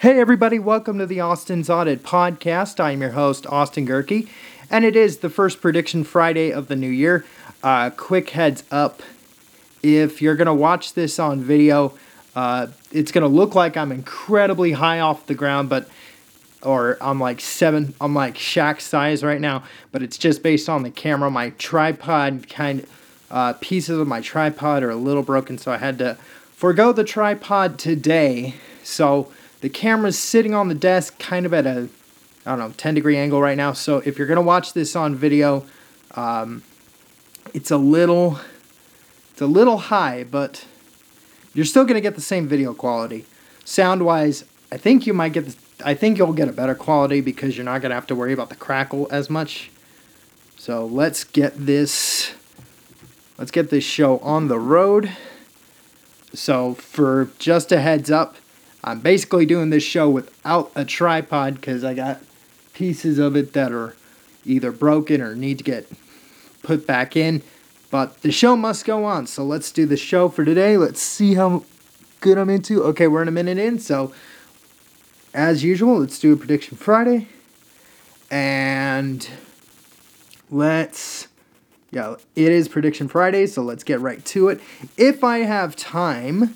Hey, everybody, welcome to the Austin's Audit Podcast. I am your host, Austin Gehrke, and it is the first prediction Friday of the new year. Uh, quick heads up if you're going to watch this on video, uh, it's going to look like I'm incredibly high off the ground, but or I'm like seven, I'm like Shaq size right now, but it's just based on the camera. My tripod kind uh, pieces of my tripod are a little broken, so I had to forego the tripod today. So the camera's sitting on the desk, kind of at a I don't know 10 degree angle right now. So if you're gonna watch this on video, um, it's a little it's a little high, but you're still gonna get the same video quality. Sound wise, I think you might get the, I think you'll get a better quality because you're not gonna have to worry about the crackle as much. So let's get this let's get this show on the road. So for just a heads up, I'm basically doing this show without a tripod because I got pieces of it that are either broken or need to get put back in. But the show must go on, so let's do the show for today. Let's see how good I'm into. Okay, we're in a minute in, so as usual, let's do a prediction Friday. And let's yeah, it is prediction Friday, so let's get right to it. If I have time,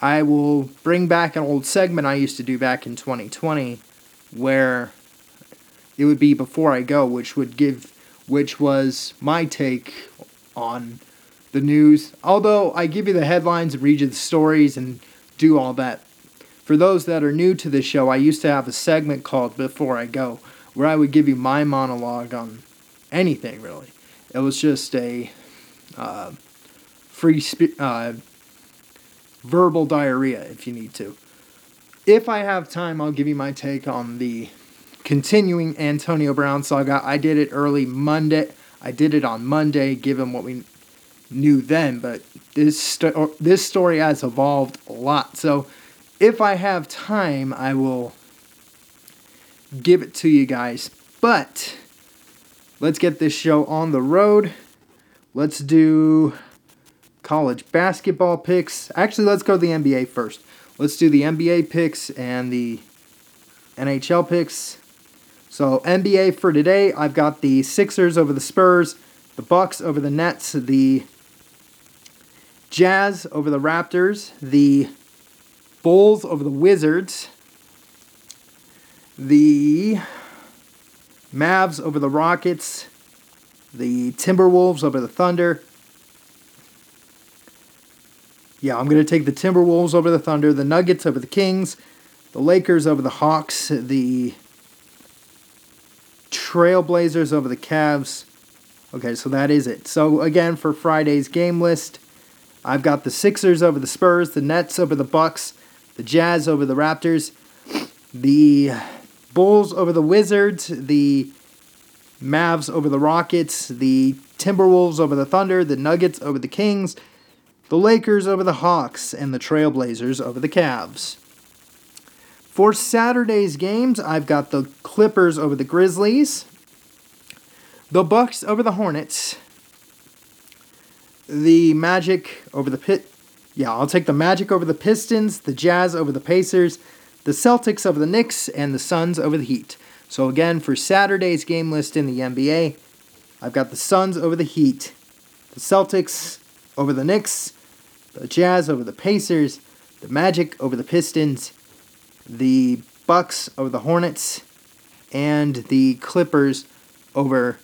I will bring back an old segment I used to do back in 2020 where it would be before I go, which would give which was my take on the news. Although I give you the headlines and read you the stories and do all that. For those that are new to the show, I used to have a segment called Before I Go, where I would give you my monologue on anything really. It was just a uh, free spe- uh, verbal diarrhea if you need to. If I have time, I'll give you my take on the continuing Antonio Brown saga. I did it early Monday. I did it on Monday, given what we knew then, but this sto- this story has evolved a lot. So, if I have time, I will give it to you guys. But let's get this show on the road. Let's do college basketball picks. Actually, let's go to the NBA first. Let's do the NBA picks and the NHL picks. So NBA for today, I've got the Sixers over the Spurs, the Bucks over the Nets, the Jazz over the Raptors, the Bulls over the Wizards, the Mavs over the Rockets, the Timberwolves over the Thunder. Yeah, I'm going to take the Timberwolves over the Thunder, the Nuggets over the Kings, the Lakers over the Hawks, the Trailblazers over the Cavs. Okay, so that is it. So again, for Friday's game list, I've got the Sixers over the Spurs, the Nets over the Bucks, the Jazz over the Raptors, the Bulls over the Wizards, the Mavs over the Rockets, the Timberwolves over the Thunder, the Nuggets over the Kings, the Lakers over the Hawks, and the Trailblazers over the Cavs. For Saturday's games, I've got the Clippers over the Grizzlies, the Bucks over the Hornets, the Magic over the Pit. Yeah, I'll take the Magic over the Pistons, the Jazz over the Pacers, the Celtics over the Knicks, and the Suns over the Heat. So again, for Saturday's game list in the NBA, I've got the Suns over the Heat, the Celtics over the Knicks, the Jazz over the Pacers, the Magic over the Pistons, the Bucks over the Hornets, and the Clippers over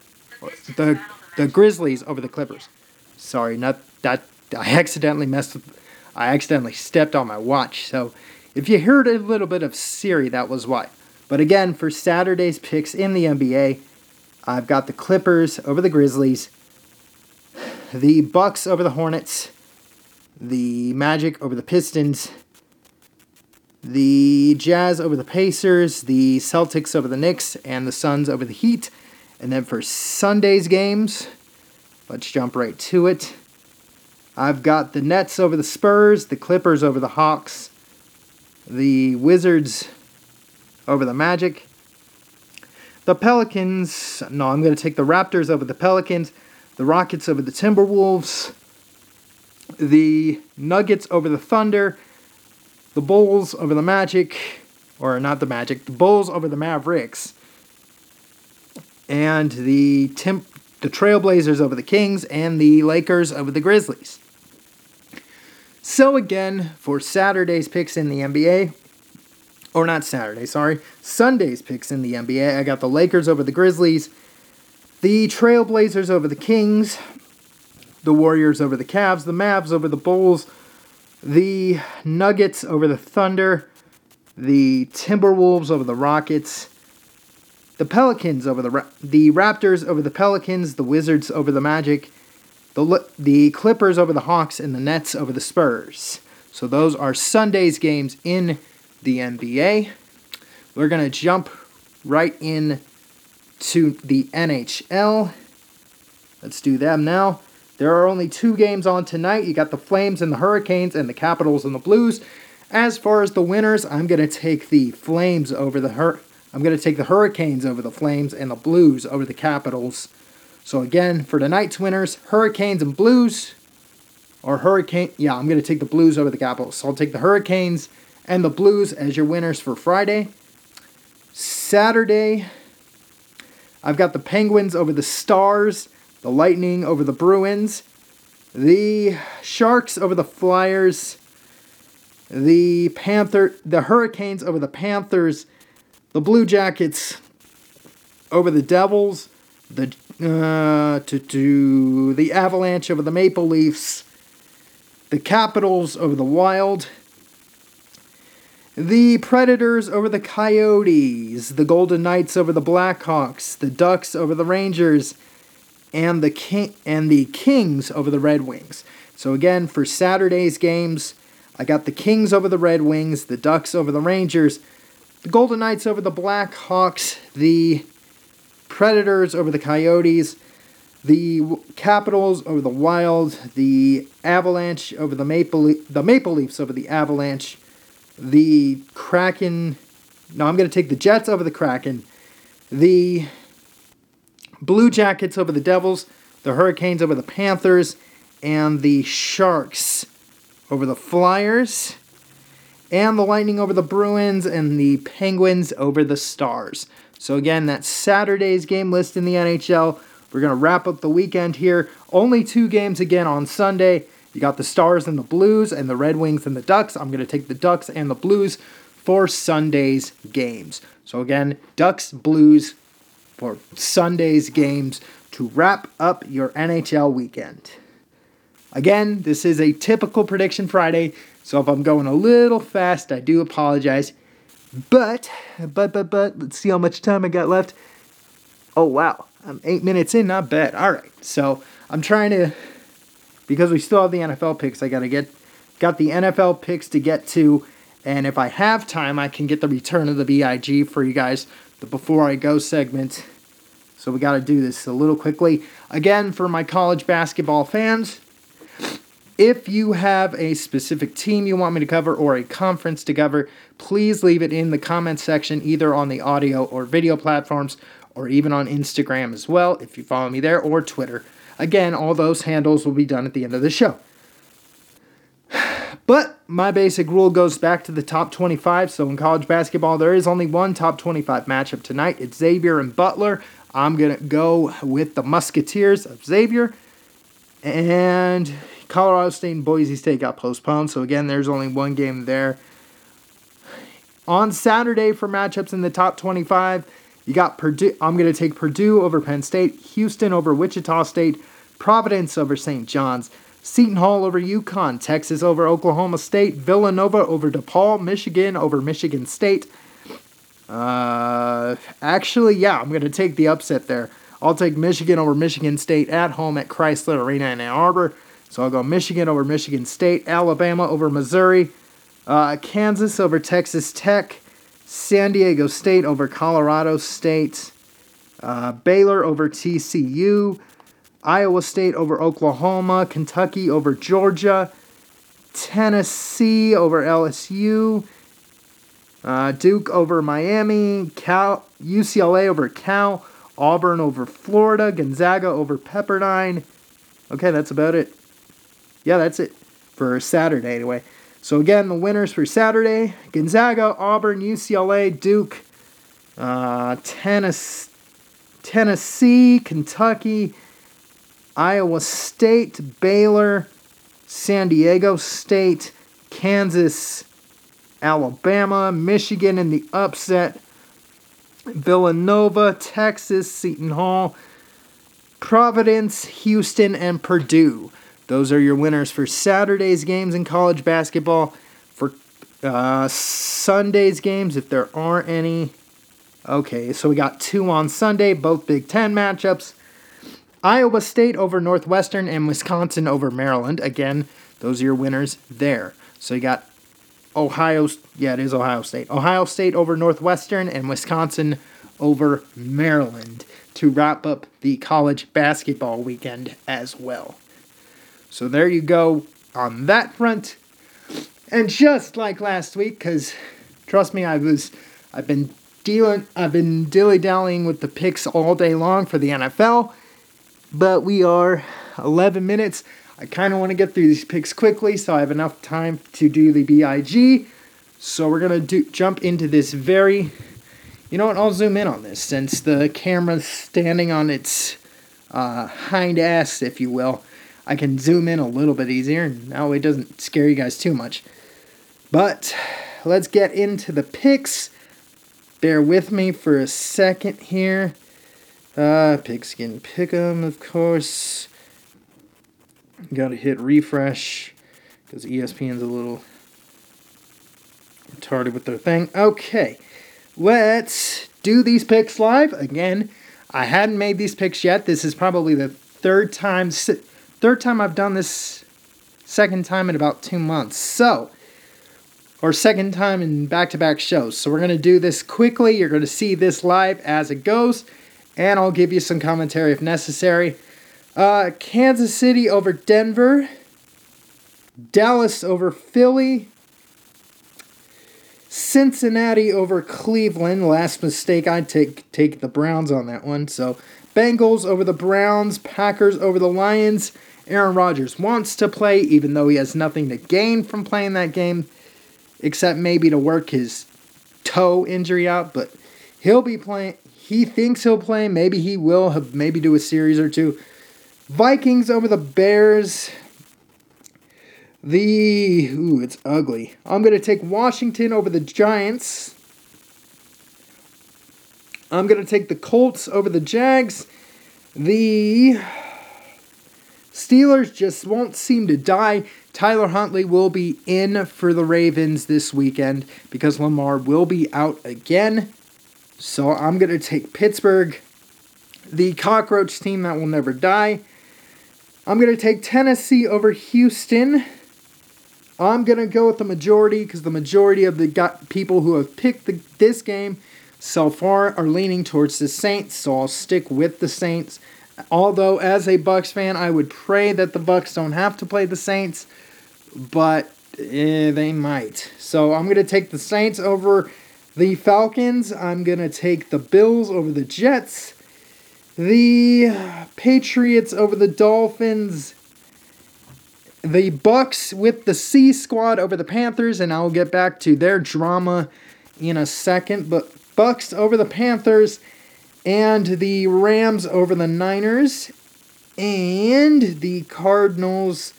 the the Grizzlies over the Clippers. Sorry, not that I accidentally messed with I accidentally stepped on my watch. So if you heard a little bit of Siri, that was why. But again, for Saturday's picks in the NBA, I've got the Clippers over the Grizzlies, the Bucks over the Hornets, the Magic over the Pistons, the Jazz over the Pacers, the Celtics over the Knicks, and the Suns over the Heat. And then for Sunday's games, let's jump right to it. I've got the Nets over the Spurs, the Clippers over the Hawks, the Wizards over the Magic, the Pelicans. No, I'm going to take the Raptors over the Pelicans, the Rockets over the Timberwolves, the Nuggets over the Thunder, the Bulls over the Magic, or not the Magic, the Bulls over the Mavericks, and the Tim, the Trailblazers over the Kings, and the Lakers over the Grizzlies. So again, for Saturday's picks in the NBA, or not Saturday, sorry, Sunday's picks in the NBA, I got the Lakers over the Grizzlies, the Trailblazers over the Kings, the Warriors over the Cavs, the Mavs over the Bulls, the Nuggets over the Thunder, the Timberwolves over the Rockets, the Pelicans over the Ra- the Raptors over the Pelicans, the Wizards over the Magic, the the Clippers over the Hawks, and the Nets over the Spurs. So those are Sunday's games in the NBA. We're gonna jump right in to the NHL. Let's do them now. There are only two games on tonight. You got the Flames and the Hurricanes, and the Capitals and the Blues. As far as the winners, I'm gonna take the Flames over the Hur. I'm gonna take the Hurricanes over the Flames and the Blues over the Capitals. So again, for tonight's winners, Hurricanes and Blues, or Hurricane. Yeah, I'm gonna take the Blues over the Capitals. So I'll take the Hurricanes and the Blues as your winners for Friday. Saturday, I've got the Penguins over the Stars, the Lightning over the Bruins, the Sharks over the Flyers, the Panther, the Hurricanes over the Panthers, the Blue Jackets over the Devils, the uh, to, to the Avalanche over the Maple Leafs, the Capitals over the Wild, the Predators over the Coyotes, the Golden Knights over the Blackhawks, the Ducks over the Rangers, and the King and the Kings over the Red Wings. So again, for Saturday's games, I got the Kings over the Red Wings, the Ducks over the Rangers, the Golden Knights over the Blackhawks, the Predators over the Coyotes, the Capitals over the Wild, the Avalanche over the Maple Le- the Maple Leafs over the Avalanche, the Kraken. No, I'm going to take the Jets over the Kraken, the Blue Jackets over the Devils, the Hurricanes over the Panthers, and the Sharks over the Flyers, and the Lightning over the Bruins, and the Penguins over the Stars. So, again, that's Saturday's game list in the NHL. We're going to wrap up the weekend here. Only two games again on Sunday. You got the Stars and the Blues, and the Red Wings and the Ducks. I'm going to take the Ducks and the Blues for Sunday's games. So, again, Ducks, Blues for Sunday's games to wrap up your NHL weekend. Again, this is a typical prediction Friday, so if I'm going a little fast, I do apologize. But, but, but, but, let's see how much time I got left. Oh, wow. I'm eight minutes in, not bad. All right. So I'm trying to, because we still have the NFL picks, I got to get, got the NFL picks to get to. And if I have time, I can get the return of the BIG for you guys, the Before I Go segment. So we got to do this a little quickly. Again, for my college basketball fans, if you have a specific team you want me to cover or a conference to cover, please leave it in the comment section, either on the audio or video platforms, or even on Instagram as well, if you follow me there, or Twitter. Again, all those handles will be done at the end of the show. But my basic rule goes back to the top 25. So in college basketball, there is only one top 25 matchup tonight. It's Xavier and Butler. I'm going to go with the Musketeers of Xavier. And Colorado State and Boise State got postponed. So again, there's only one game there. On Saturday for matchups in the top 25, you got Purdue. I'm going to take Purdue over Penn State, Houston over Wichita State, Providence over St. John's, Seton Hall over UConn, Texas over Oklahoma State, Villanova over DePaul, Michigan over Michigan State. Uh, actually, yeah, I'm going to take the upset there. I'll take Michigan over Michigan State at home at Crisler Arena in Ann Arbor. So I'll go Michigan over Michigan State, Alabama over Missouri, uh, Kansas over Texas Tech, San Diego State over Colorado State, uh, Baylor over TCU, Iowa State over Oklahoma, Kentucky over Georgia, Tennessee over LSU, uh, Duke over Miami, Cal, UCLA over Cal, Auburn over Florida, Gonzaga over Pepperdine. Okay, that's about it. Yeah, that's it for Saturday anyway. So again, the winners for Saturday: Gonzaga, Auburn, UCLA, Duke, uh, Tennessee, Tennessee, Kentucky, Iowa State, Baylor, San Diego State, Kansas, Alabama, Michigan in the upset, Villanova, Texas, Seton Hall, Providence, Houston, and Purdue. Those are your winners for Saturday's games in college basketball. For uh, Sunday's games, if there aren't any. Okay, so we got two on Sunday, both Big Ten matchups. Iowa State over Northwestern and Wisconsin over Maryland. Again, those are your winners there. So you got Ohio, yeah, it is Ohio State. Ohio State over Northwestern and Wisconsin over Maryland to wrap up the college basketball weekend as well. So there you go on that front. And just like last week, because trust me, I was, I've been dealing, I've been dilly dallying with the picks all day long for the NFL, but we are 11 minutes. I kind of want to get through these picks quickly so I have enough time to do the BIG. So we're going to jump into this very you know what? I'll zoom in on this since the camera's standing on its uh, hind ass, if you will. I can zoom in a little bit easier. And now it doesn't scare you guys too much. But let's get into the picks. Bear with me for a second here. Uh, pigskin pick'em, of course. Gotta hit refresh because ESPN's a little retarded with their thing. Okay, let's do these picks live. Again, I hadn't made these picks yet. This is probably the third time third time I've done this second time in about 2 months. So, or second time in back-to-back shows. So we're going to do this quickly. You're going to see this live as it goes, and I'll give you some commentary if necessary. Uh, Kansas City over Denver. Dallas over Philly. Cincinnati over Cleveland. Last mistake, I'd take take the Browns on that one. So Bengals over the Browns, Packers over the Lions. Aaron Rodgers wants to play, even though he has nothing to gain from playing that game, except maybe to work his toe injury out. But he'll be playing. He thinks he'll play. Maybe he will. Have maybe do a series or two. Vikings over the Bears. The ooh, it's ugly. I'm gonna take Washington over the Giants. I'm gonna take the Colts over the Jags. The Steelers just won't seem to die. Tyler Huntley will be in for the Ravens this weekend because Lamar will be out again. So I'm going to take Pittsburgh, the cockroach team that will never die. I'm going to take Tennessee over Houston. I'm going to go with the majority because the majority of the people who have picked the, this game so far are leaning towards the Saints, so I'll stick with the Saints. Although as a Bucks fan, I would pray that the Bucks don't have to play the Saints, but eh, they might. So I'm going to take the Saints over the Falcons. I'm going to take the Bills over the Jets. The Patriots over the Dolphins the Bucks with the C squad over the Panthers, and I'll get back to their drama in a second. But Bucks over the Panthers, and the Rams over the Niners, and the Cardinals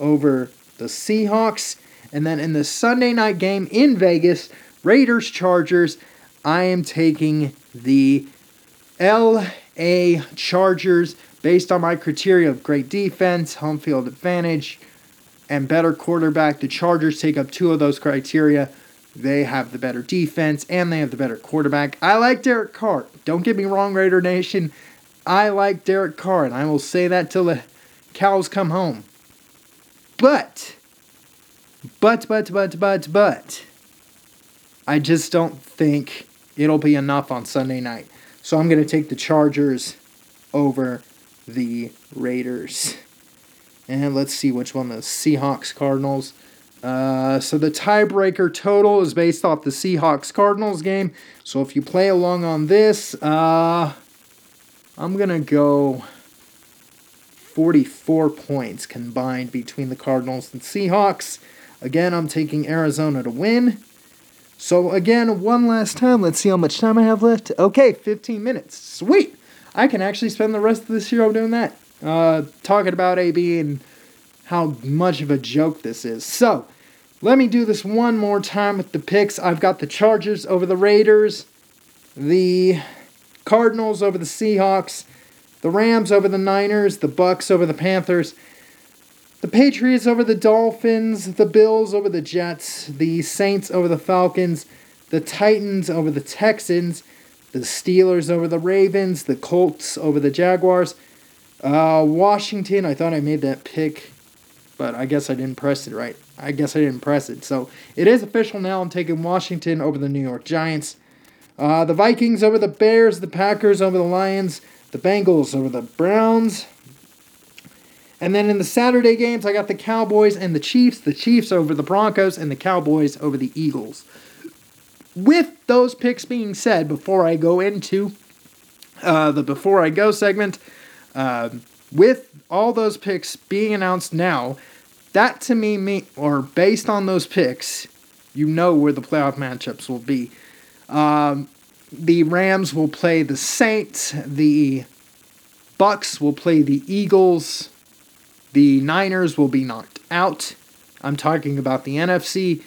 over the Seahawks. And then in the Sunday night game in Vegas, Raiders Chargers, I am taking the LA Chargers based on my criteria of great defense, home field advantage, and better quarterback. The Chargers take up two of those criteria. They have the better defense and they have the better quarterback. I like Derek Carr. Don't get me wrong, Raider Nation. I like Derek Carr, and I will say that till the cows come home. But, but, but, but, but, but, I just don't think it'll be enough on Sunday night. So I'm going to take the Chargers over the Raiders. And let's see which one the Seahawks Cardinals. Uh, so the tiebreaker total is based off the Seahawks Cardinals game. So if you play along on this, uh, I'm going to go 44 points combined between the Cardinals and Seahawks. Again, I'm taking Arizona to win. So, again, one last time. Let's see how much time I have left. Okay, 15 minutes. Sweet. I can actually spend the rest of this show doing that. Uh, talking about AB and how much of a joke this is. So, let me do this one more time with the picks. I've got the Chargers over the Raiders, the Cardinals over the Seahawks, the Rams over the Niners, the Bucks over the Panthers, the Patriots over the Dolphins, the Bills over the Jets, the Saints over the Falcons, the Titans over the Texans, the Steelers over the Ravens, the Colts over the Jaguars, uh, Washington. I thought I made that pick, but I guess I didn't press it right. I guess I didn't press it. So it is official now. I'm taking Washington over the New York Giants. Uh, the Vikings over the Bears, the Packers over the Lions, the Bengals over the Browns. And then in the Saturday games, I got the Cowboys and the Chiefs, the Chiefs over the Broncos, and the Cowboys over the Eagles. With those picks being said, before I go into uh, the Before I Go segment, uh, with all those picks being announced now, that to me, me or based on those picks, you know where the playoff matchups will be. Um, the Rams will play the Saints. The Bucks will play the Eagles. The Niners will be knocked out. I'm talking about the NFC.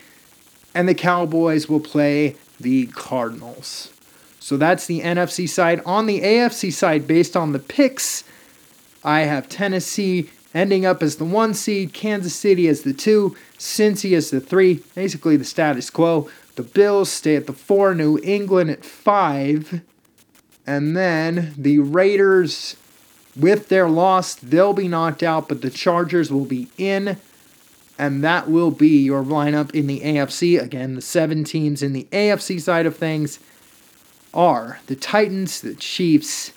And the Cowboys will play the Cardinals. So that's the NFC side. On the AFC side, based on the picks, I have Tennessee ending up as the one seed, Kansas City as the two, Cincy as the three, basically the status quo. The Bills stay at the four, New England at five, and then the Raiders, with their loss, they'll be knocked out, but the Chargers will be in, and that will be your lineup in the AFC. Again, the seven teams in the AFC side of things are the Titans, the Chiefs,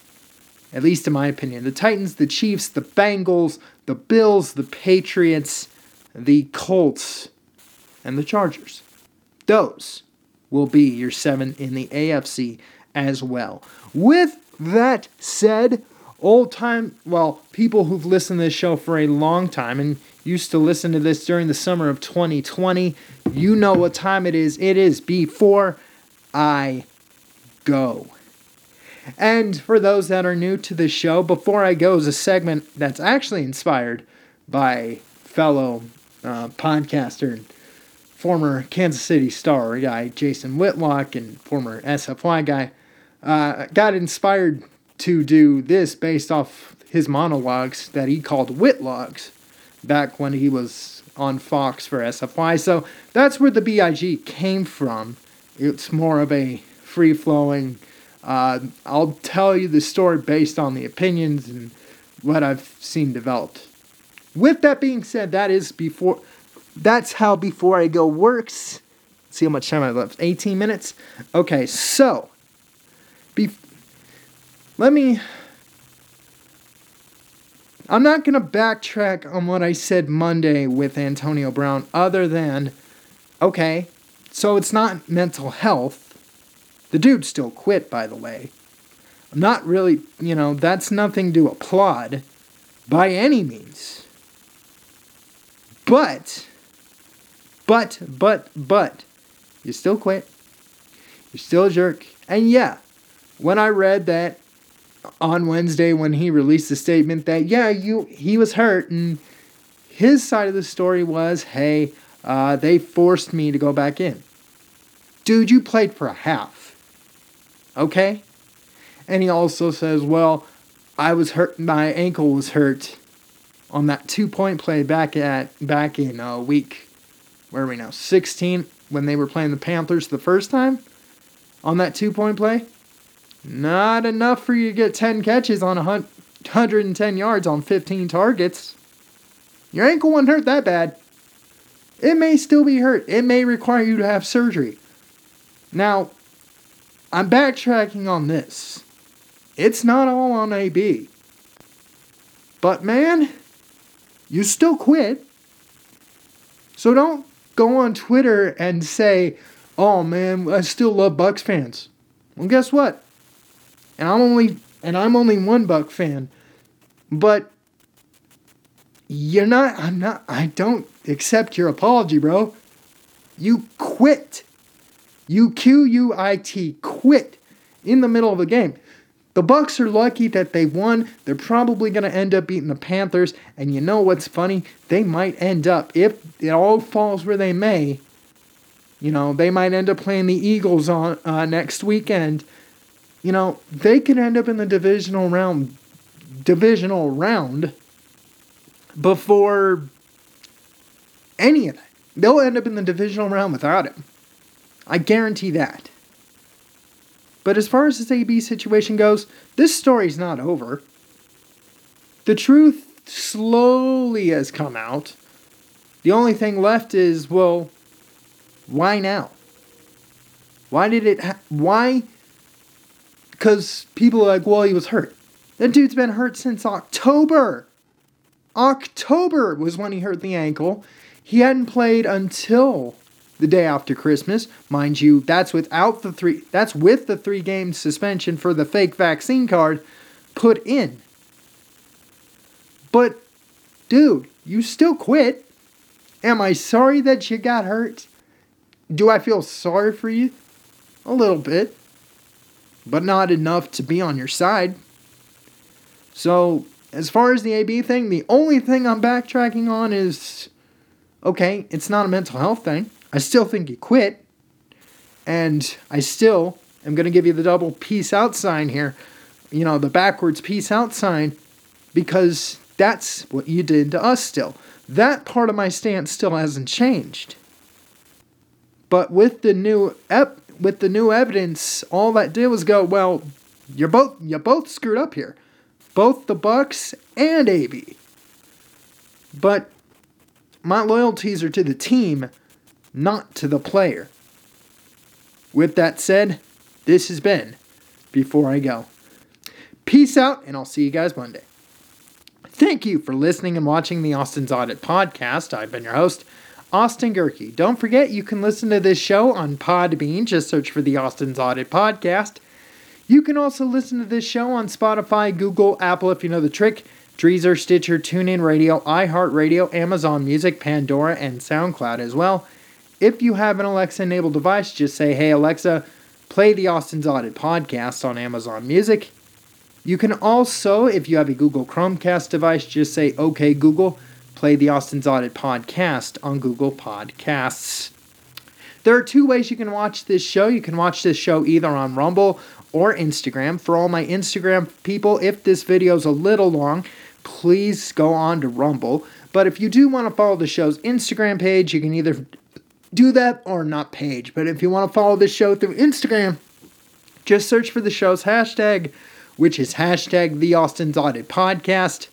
at least in my opinion, the Titans, the Chiefs, the Bengals, the Bills, the Patriots, the Colts, and the Chargers. Those will be your seven in the AFC as well. With that said, old time, well, people who've listened to this show for a long time and used to listen to this during the summer of 2020, you know what time it is. It is before I go. And for those that are new to the show, Before I Go is a segment that's actually inspired by fellow uh, podcaster and former Kansas City Star guy Jason Whitlock and former SFY guy. Uh, got inspired to do this based off his monologues that he called Whitlogs back when he was on Fox for SFY. So that's where the BIG came from. It's more of a free flowing uh, I'll tell you the story based on the opinions and what I've seen developed. With that being said, that is before. That's how before I go works. Let's see how much time I left. 18 minutes. Okay, so. Be, let me. I'm not going to backtrack on what I said Monday with Antonio Brown, other than, okay, so it's not mental health the dude still quit, by the way. I'm not really, you know, that's nothing to applaud by any means. But, but, but, but, you still quit. You're still a jerk. And yeah, when I read that on Wednesday when he released the statement that, yeah, you he was hurt and his side of the story was, hey, uh, they forced me to go back in. Dude, you played for a half. Okay? And he also says, well, I was hurt, my ankle was hurt on that two point play back at back in a uh, week, where are we now? 16 when they were playing the Panthers the first time on that two point play. Not enough for you to get 10 catches on 110 yards on 15 targets. Your ankle wasn't hurt that bad. It may still be hurt. It may require you to have surgery. Now, I'm backtracking on this. It's not all on AB. But man, you still quit. So don't go on Twitter and say, "Oh man, I still love Bucks fans." Well, guess what? And I'm only and I'm only one Buck fan. But you're not, I'm not, I don't accept your apology, bro. You quit. You Q U I T, quit in the middle of a game. The Bucks are lucky that they won. They're probably going to end up beating the Panthers, and you know what's funny? They might end up if it all falls where they may. You know, they might end up playing the Eagles on uh, next weekend. You know, they could end up in the divisional round divisional round before any of that. They'll end up in the divisional round without him. I guarantee that. But as far as this AB situation goes, this story's not over. The truth slowly has come out. The only thing left is, well, why now? Why did it ha- why cuz people are like, "Well, he was hurt." That dude's been hurt since October. October was when he hurt the ankle. He hadn't played until the day after Christmas. Mind you, that's without the three that's with the 3 game suspension for the fake vaccine card put in. But dude, you still quit. Am I sorry that you got hurt? Do I feel sorry for you? A little bit. But not enough to be on your side. So, as far as the AB thing, the only thing I'm backtracking on is okay, it's not a mental health thing. I still think you quit. And I still am going to give you the double peace out sign here. You know, the backwards peace out sign because that's what you did to us still. That part of my stance still hasn't changed. But with the new ep- with the new evidence, all that did was go, well, you're both you both screwed up here. Both the Bucks and AB. But my loyalties are to the team, not to the player. With that said, this has been Before I Go. Peace out, and I'll see you guys Monday. Thank you for listening and watching the Austin's Audit podcast. I've been your host, Austin Gehrke. Don't forget you can listen to this show on Podbean. Just search for the Austin's Audit podcast. You can also listen to this show on Spotify, Google, Apple if you know the trick, Deezer, Stitcher, TuneIn Radio, iHeartRadio, Amazon Music, Pandora, and SoundCloud as well. If you have an Alexa enabled device, just say, Hey Alexa, play the Austin's Audit podcast on Amazon Music. You can also, if you have a Google Chromecast device, just say, OK Google, play the Austin's Audit podcast on Google Podcasts. There are two ways you can watch this show. You can watch this show either on Rumble or Instagram. For all my Instagram people, if this video is a little long, please go on to Rumble. But if you do want to follow the show's Instagram page, you can either do that or not page. But if you want to follow the show through Instagram, just search for the show's hashtag, which is hashtag the Austin's Audit Podcast.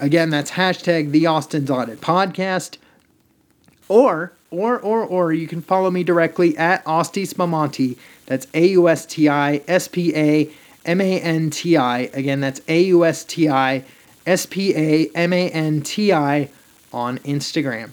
Again, that's hashtag the Austin's Audit Podcast. Or, or, or, or you can follow me directly at Austi Spamanti. That's A U S T I S P A M A N T I. Again, that's A U S T I S P A M A N T I on Instagram.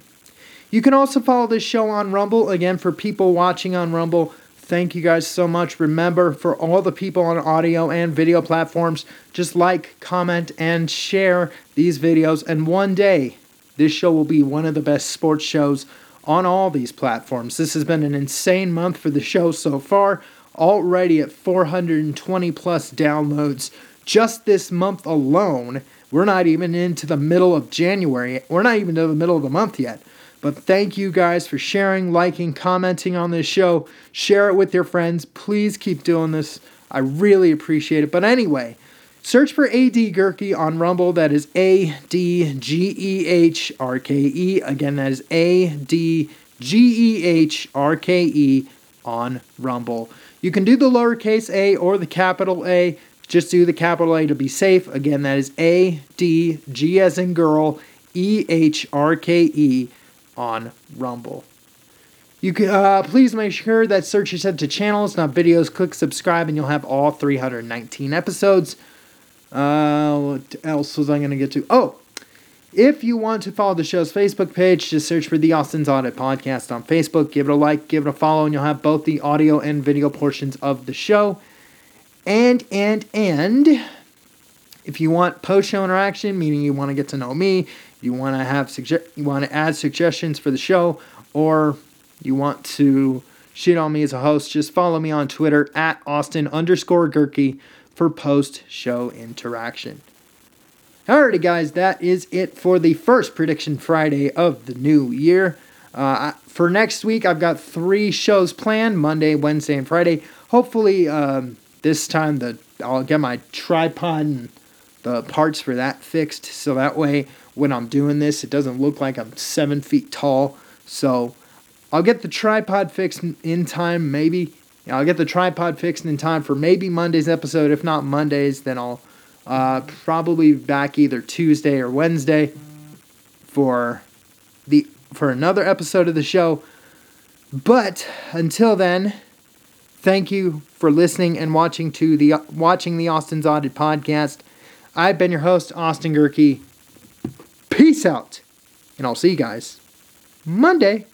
You can also follow this show on Rumble. Again, for people watching on Rumble, thank you guys so much. Remember, for all the people on audio and video platforms, just like, comment, and share these videos. And one day, this show will be one of the best sports shows on all these platforms. This has been an insane month for the show so far, already at 420 plus downloads just this month alone. We're not even into the middle of January. We're not even to the middle of the month yet. But thank you guys for sharing, liking, commenting on this show. Share it with your friends. Please keep doing this. I really appreciate it. But anyway, search for AD Gehrke on Rumble. That is A D G E H R K E. Again, that is A D G E H R K E on Rumble. You can do the lowercase a or the capital A. Just do the capital A to be safe. Again, that is A D G as in girl E H R K E on Rumble. You can uh, please make sure that search is set to channels, not videos. Click subscribe, and you'll have all 319 episodes. Uh, what else was I going to get to? Oh, if you want to follow the show's Facebook page, just search for the Austin's Audit Podcast on Facebook. Give it a like, give it a follow, and you'll have both the audio and video portions of the show. And, and, and, if you want post show interaction, meaning you want to get to know me, you want to have suggest you want to add suggestions for the show or you want to shit on me as a host, just follow me on Twitter at Austin underscore Gehrke for post show interaction. Alrighty, guys, that is it for the first Prediction Friday of the new year. Uh, for next week, I've got three shows planned Monday, Wednesday, and Friday. Hopefully, um, this time the I'll get my tripod and the parts for that fixed so that way when I'm doing this, it doesn't look like I'm seven feet tall. So I'll get the tripod fixed in time, maybe. I'll get the tripod fixed in time for maybe Monday's episode. If not Mondays, then I'll uh, probably back either Tuesday or Wednesday for the for another episode of the show. But until then, thank you for listening and watching to the watching the Austin's Audit podcast. I've been your host, Austin Gehrke. Peace out. And I'll see you guys Monday.